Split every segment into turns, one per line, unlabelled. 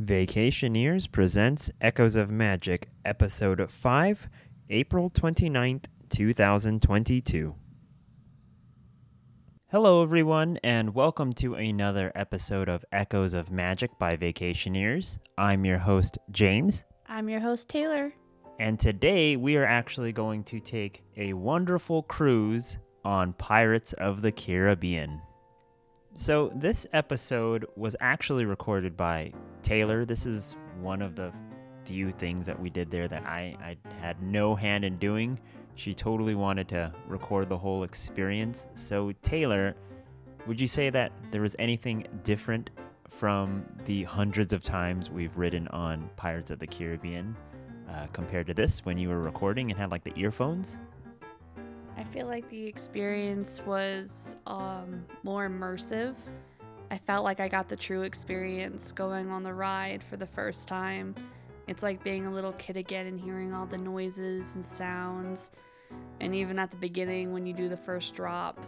Vacationeers presents Echoes of Magic, Episode 5, April 29th, 2022. Hello, everyone, and welcome to another episode of Echoes of Magic by Vacationeers. I'm your host, James,
I'm your host, Taylor.
and today we are actually going to take a wonderful cruise on Pirates of the Caribbean. So, this episode was actually recorded by Taylor. This is one of the few things that we did there that I, I had no hand in doing. She totally wanted to record the whole experience. So, Taylor, would you say that there was anything different from the hundreds of times we've ridden on Pirates of the Caribbean uh, compared to this when you were recording and had like the earphones?
I feel like the experience was um, more immersive. I felt like I got the true experience going on the ride for the first time. It's like being a little kid again and hearing all the noises and sounds. And even at the beginning, when you do the first drop,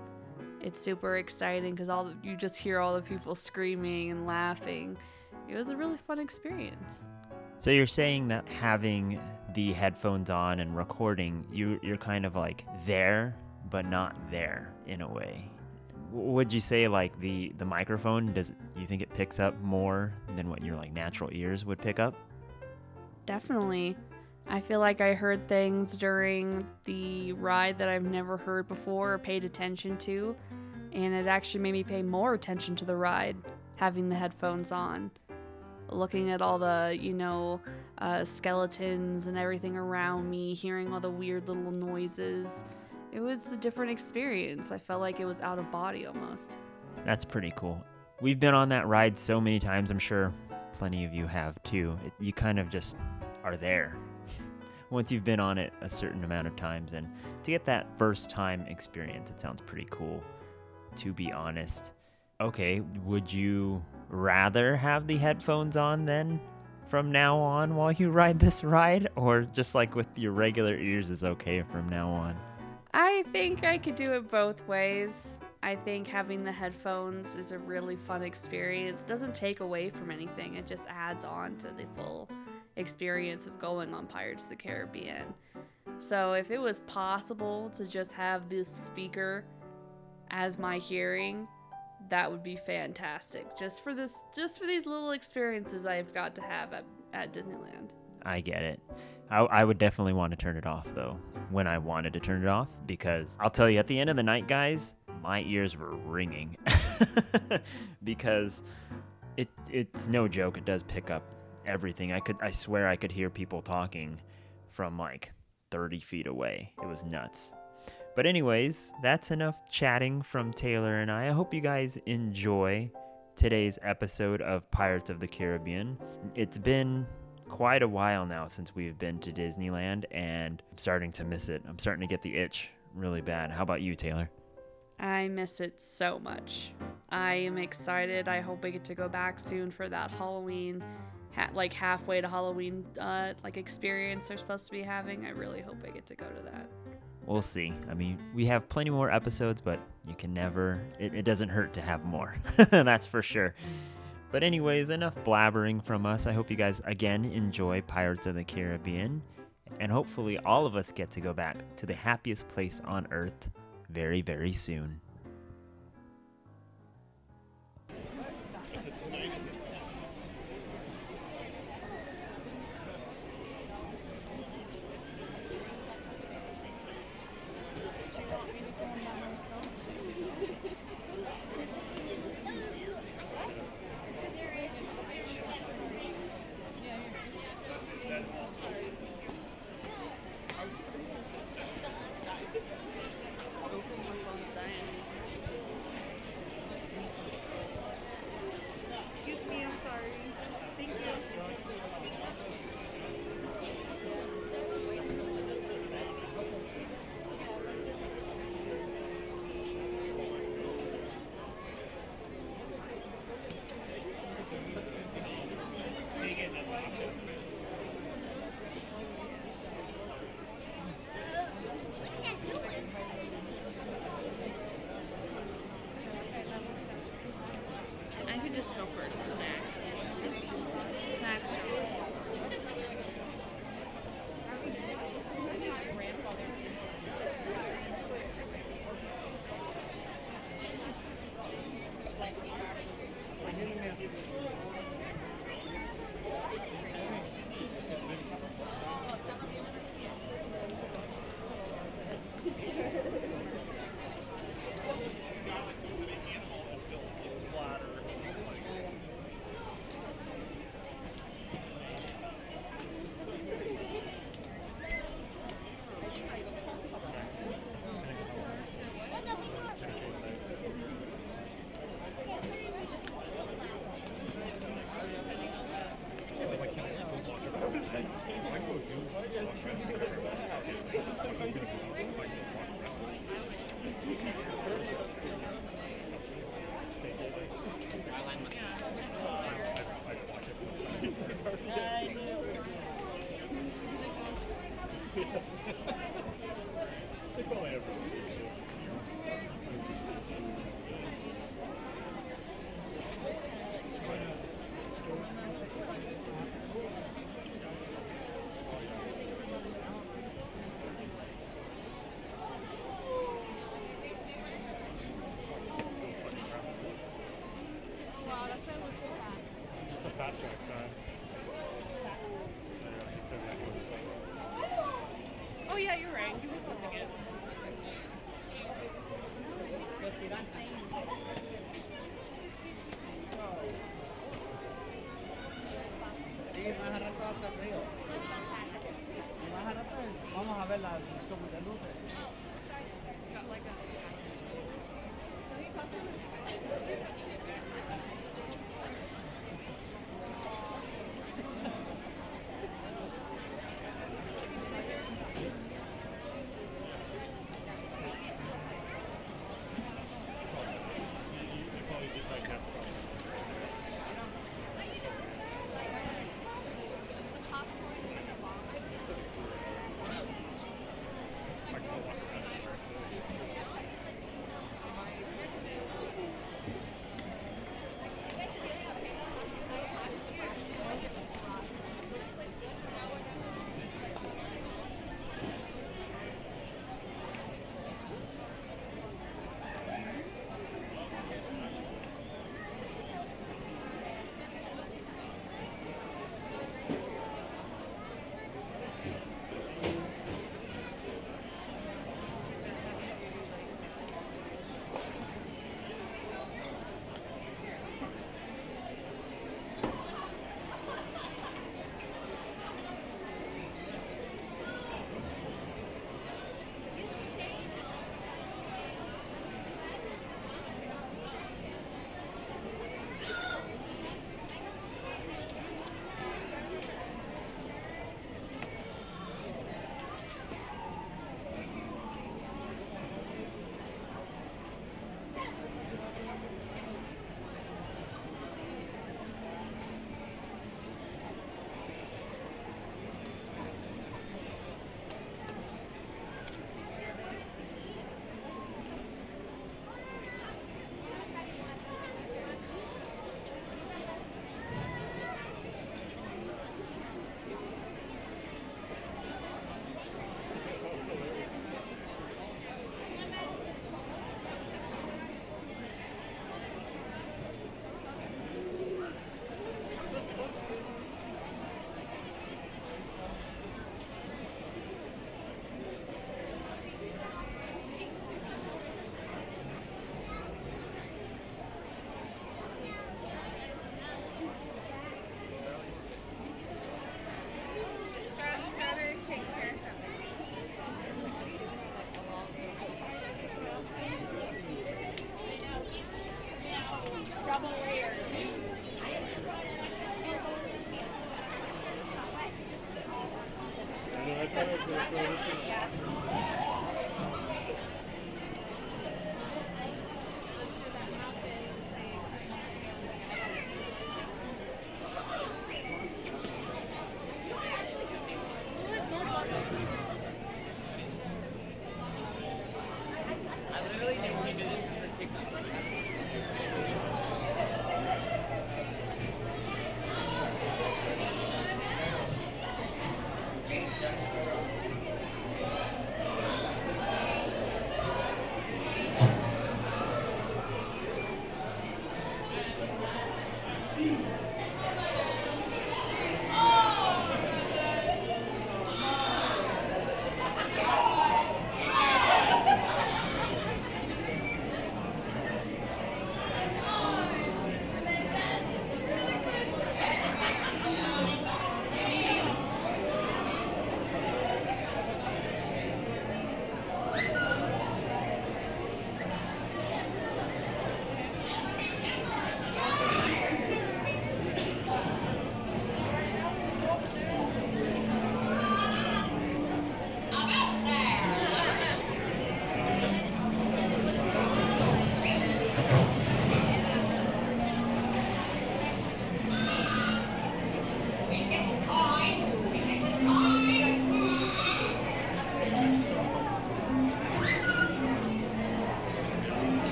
it's super exciting because all the, you just hear all the people screaming and laughing. It was a really fun experience.
So you're saying that having the headphones on and recording, you you're kind of like there, but not there in a way. Would you say like the the microphone does you think it picks up more than what your like natural ears would pick up?
Definitely. I feel like I heard things during the ride that I've never heard before or paid attention to, and it actually made me pay more attention to the ride having the headphones on. Looking at all the, you know, uh, skeletons and everything around me, hearing all the weird little noises. It was a different experience. I felt like it was out of body almost.
That's pretty cool. We've been on that ride so many times. I'm sure plenty of you have too. It, you kind of just are there once you've been on it a certain amount of times, and to get that first time experience, it sounds pretty cool. To be honest, okay, would you rather have the headphones on then from now on while you ride this ride, or just like with your regular ears is okay from now on?
I think I could do it both ways. I think having the headphones is a really fun experience. Doesn't take away from anything. It just adds on to the full experience of going on Pirates of the Caribbean. So if it was possible to just have this speaker as my hearing, that would be fantastic. Just for this just for these little experiences I've got to have at, at Disneyland.
I get it. I, I would definitely want to turn it off though when I wanted to turn it off because I'll tell you at the end of the night, guys, my ears were ringing because it it's no joke. It does pick up everything. I could I swear I could hear people talking from like 30 feet away. It was nuts. But anyways, that's enough chatting from Taylor and I. I hope you guys enjoy today's episode of Pirates of the Caribbean. It's been quite a while now since we've been to Disneyland and I'm starting to miss it. I'm starting to get the itch really bad. How about you, Taylor?
I miss it so much. I am excited. I hope I get to go back soon for that Halloween, ha- like halfway to Halloween, uh, like experience they're supposed to be having. I really hope I get to go to that.
We'll see. I mean, we have plenty more episodes, but you can never, it, it doesn't hurt to have more. That's for sure. But, anyways, enough blabbering from us. I hope you guys again enjoy Pirates of the Caribbean. And hopefully, all of us get to go back to the happiest place on earth very, very soon.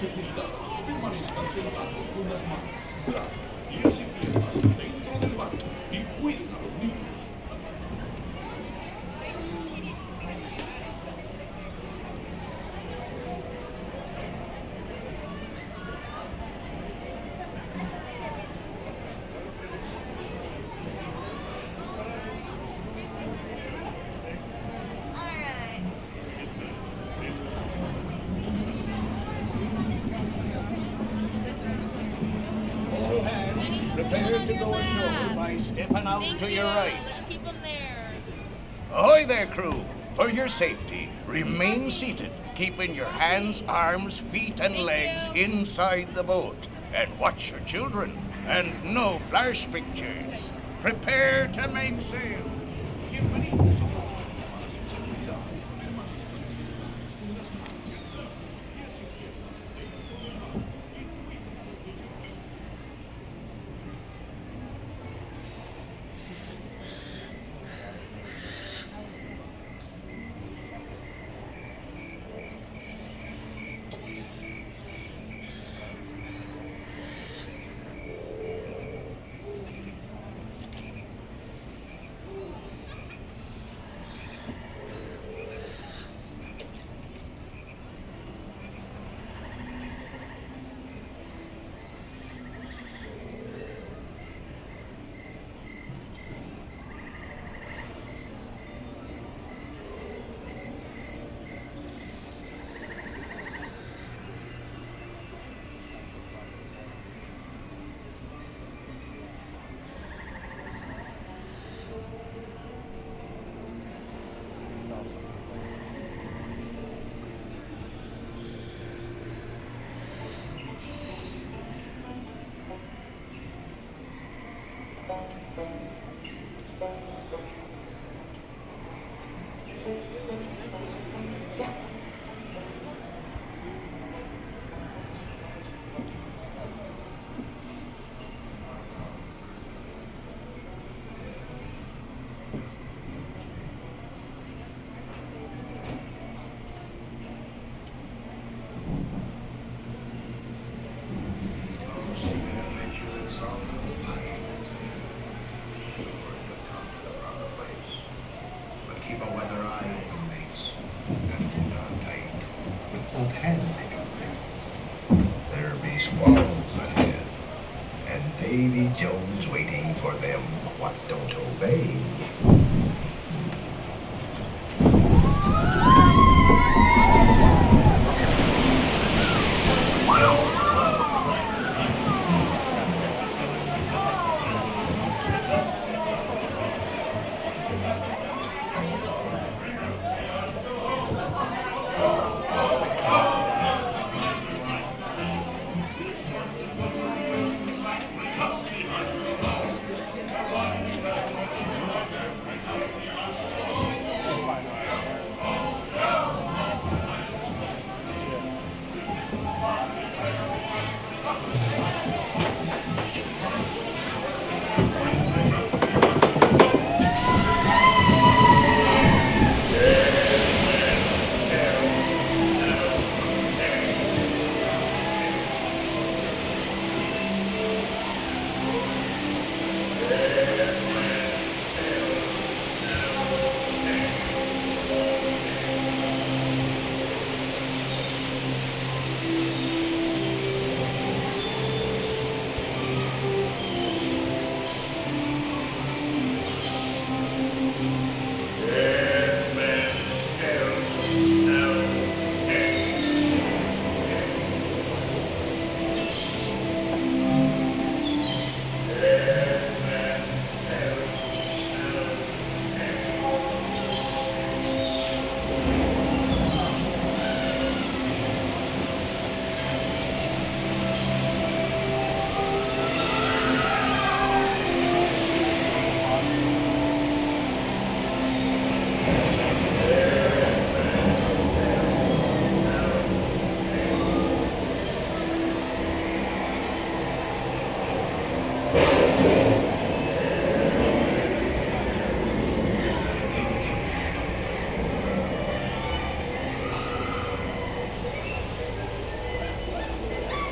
Leadership Leader.
Everyone is concerned about
the students' minds. Leadership Leader. Safety, remain seated, keeping your hands, arms, feet, and legs inside the boat. And watch your children, and no flash pictures. Prepare to make sail.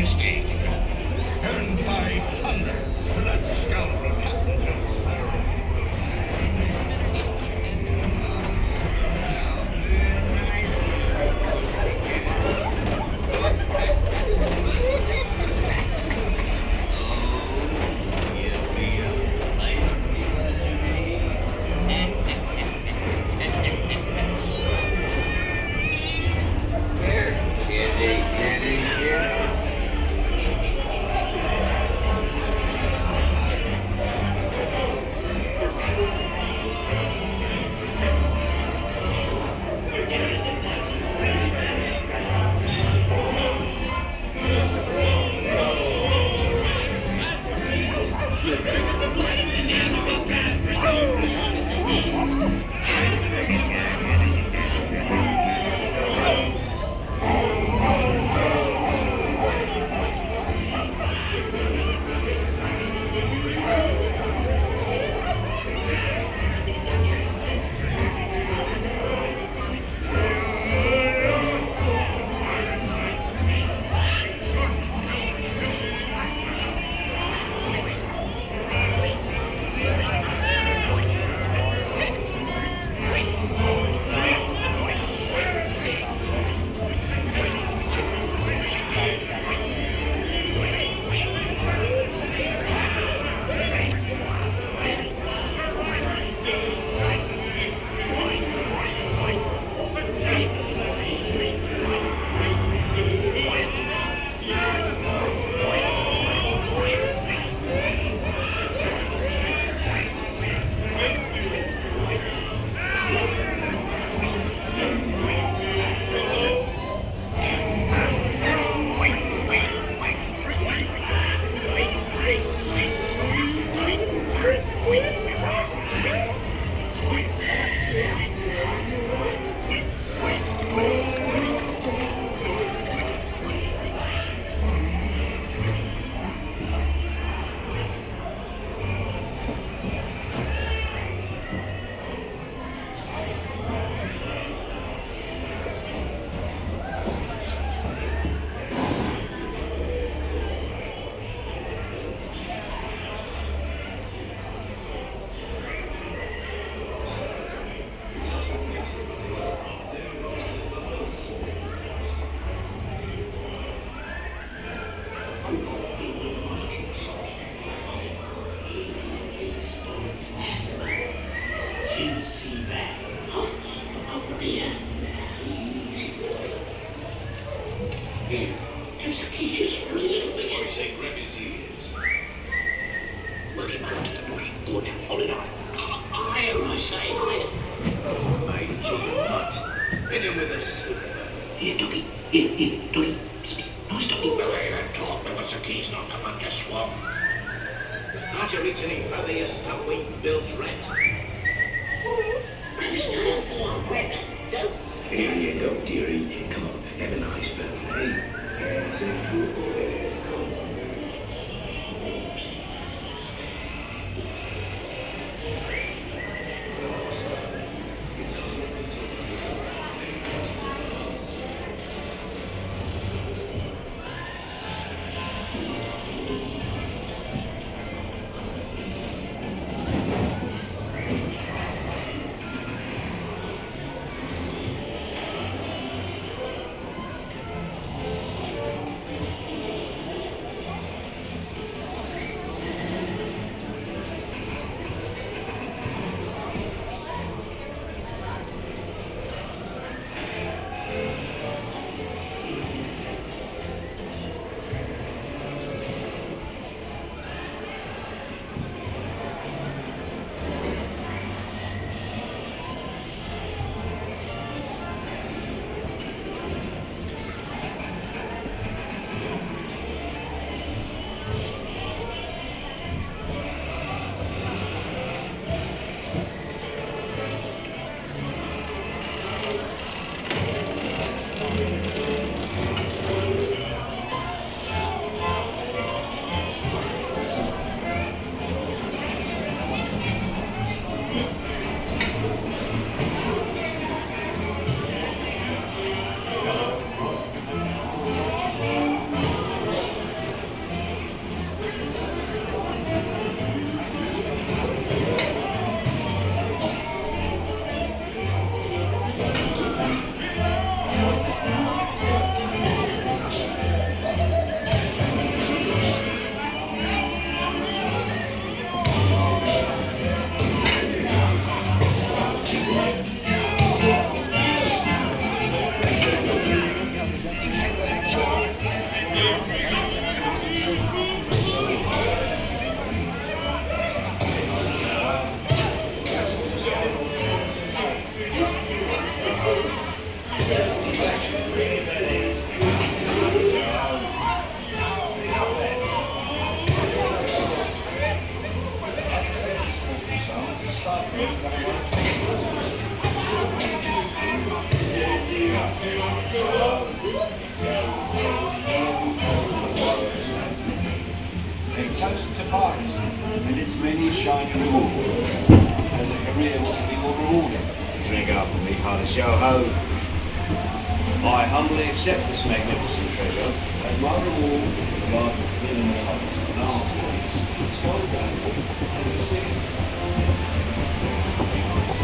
and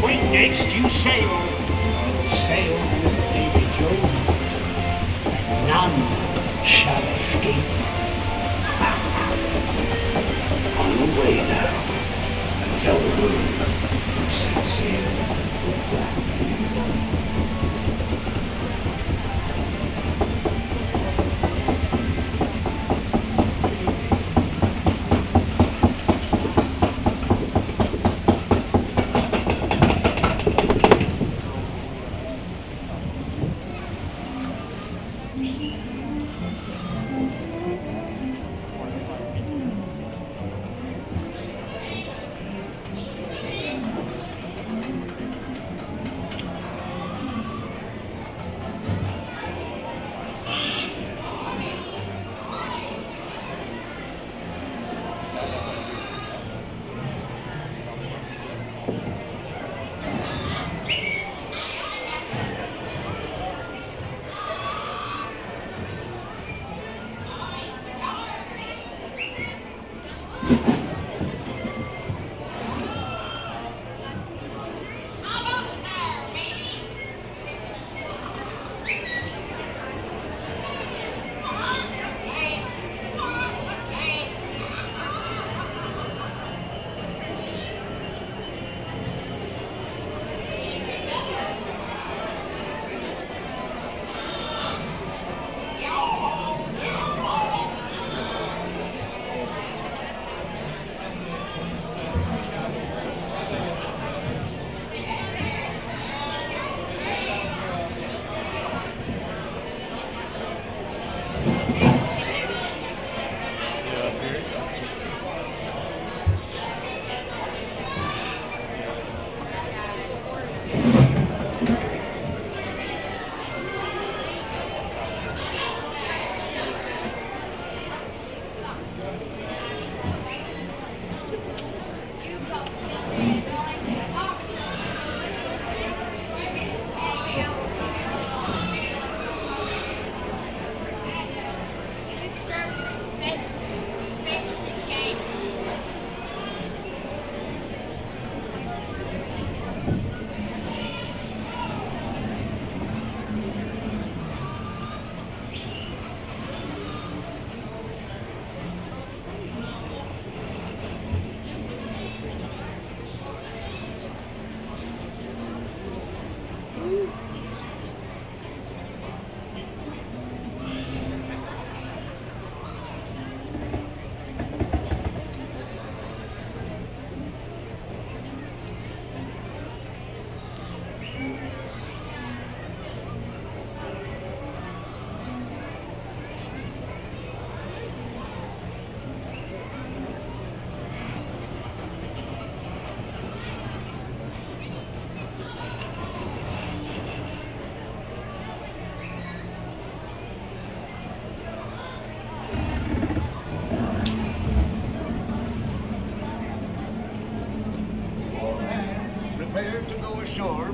When
next you sail,
sail with Davy Jones, and none shall escape.
On the way now, and tell the
moon, sincere.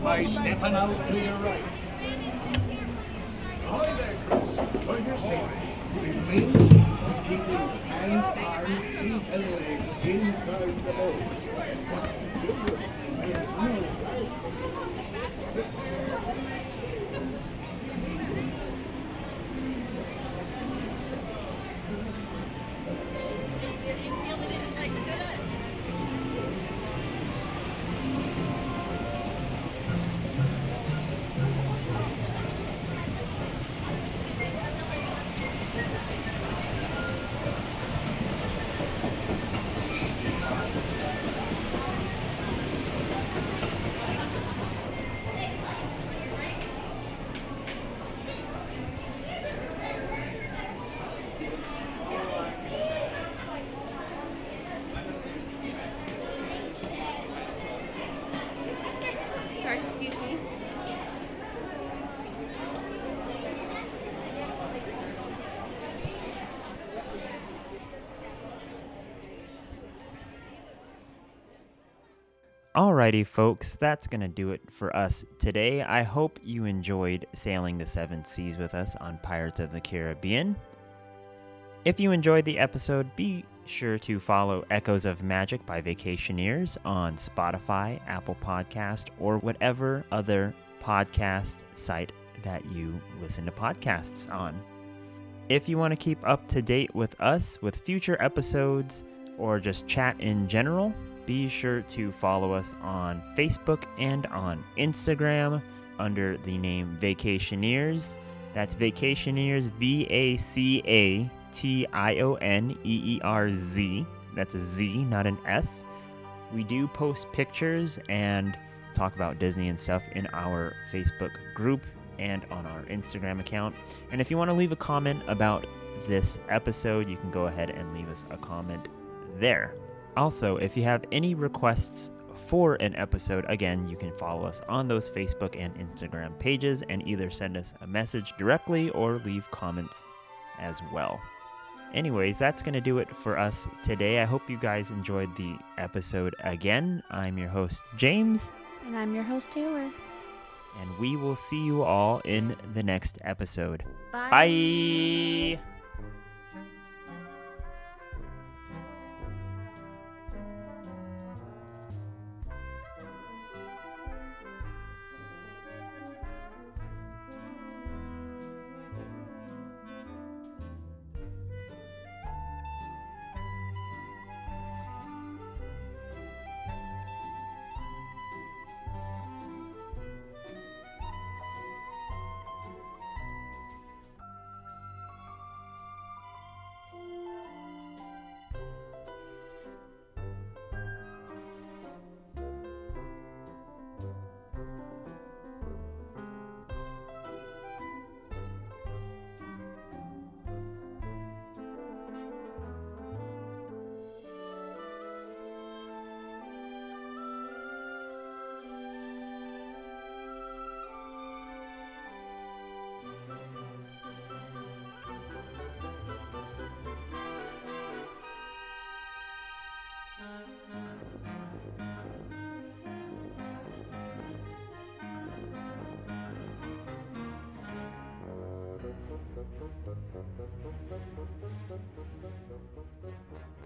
By stepping out to your right. Keeping hands, arms, feet, and legs inside the boat.
Alrighty, folks, that's going to do it for us today. I hope you enjoyed sailing the seven seas with us on Pirates of the Caribbean. If you enjoyed the episode, be sure to follow Echoes of Magic by Vacationeerz on Spotify, Apple Podcast, or whatever other podcast site that you listen to podcasts on. If you want to keep up to date with us with future episodes or just chat in general, be sure to follow us on Facebook and on Instagram under the name Vacationeerz. That's Vacationeerz, V A C A T I O N E E R Z. That's a Z, not an S. We do post pictures and talk about Disney and stuff in our Facebook group and on our Instagram account. And if you want to leave a comment about this episode, you can go ahead and leave us a comment there. Also, if you have any requests for an episode, again, you can follow us on those Facebook and Instagram pages and either send us a message directly or leave comments as well. Anyways, that's going to do it for us today. I hope you guys enjoyed the episode again. I'm your host, James,
And I'm your host, Taylor.
and we will see you all in the next episode.
Bye.
Bye.
Thank you.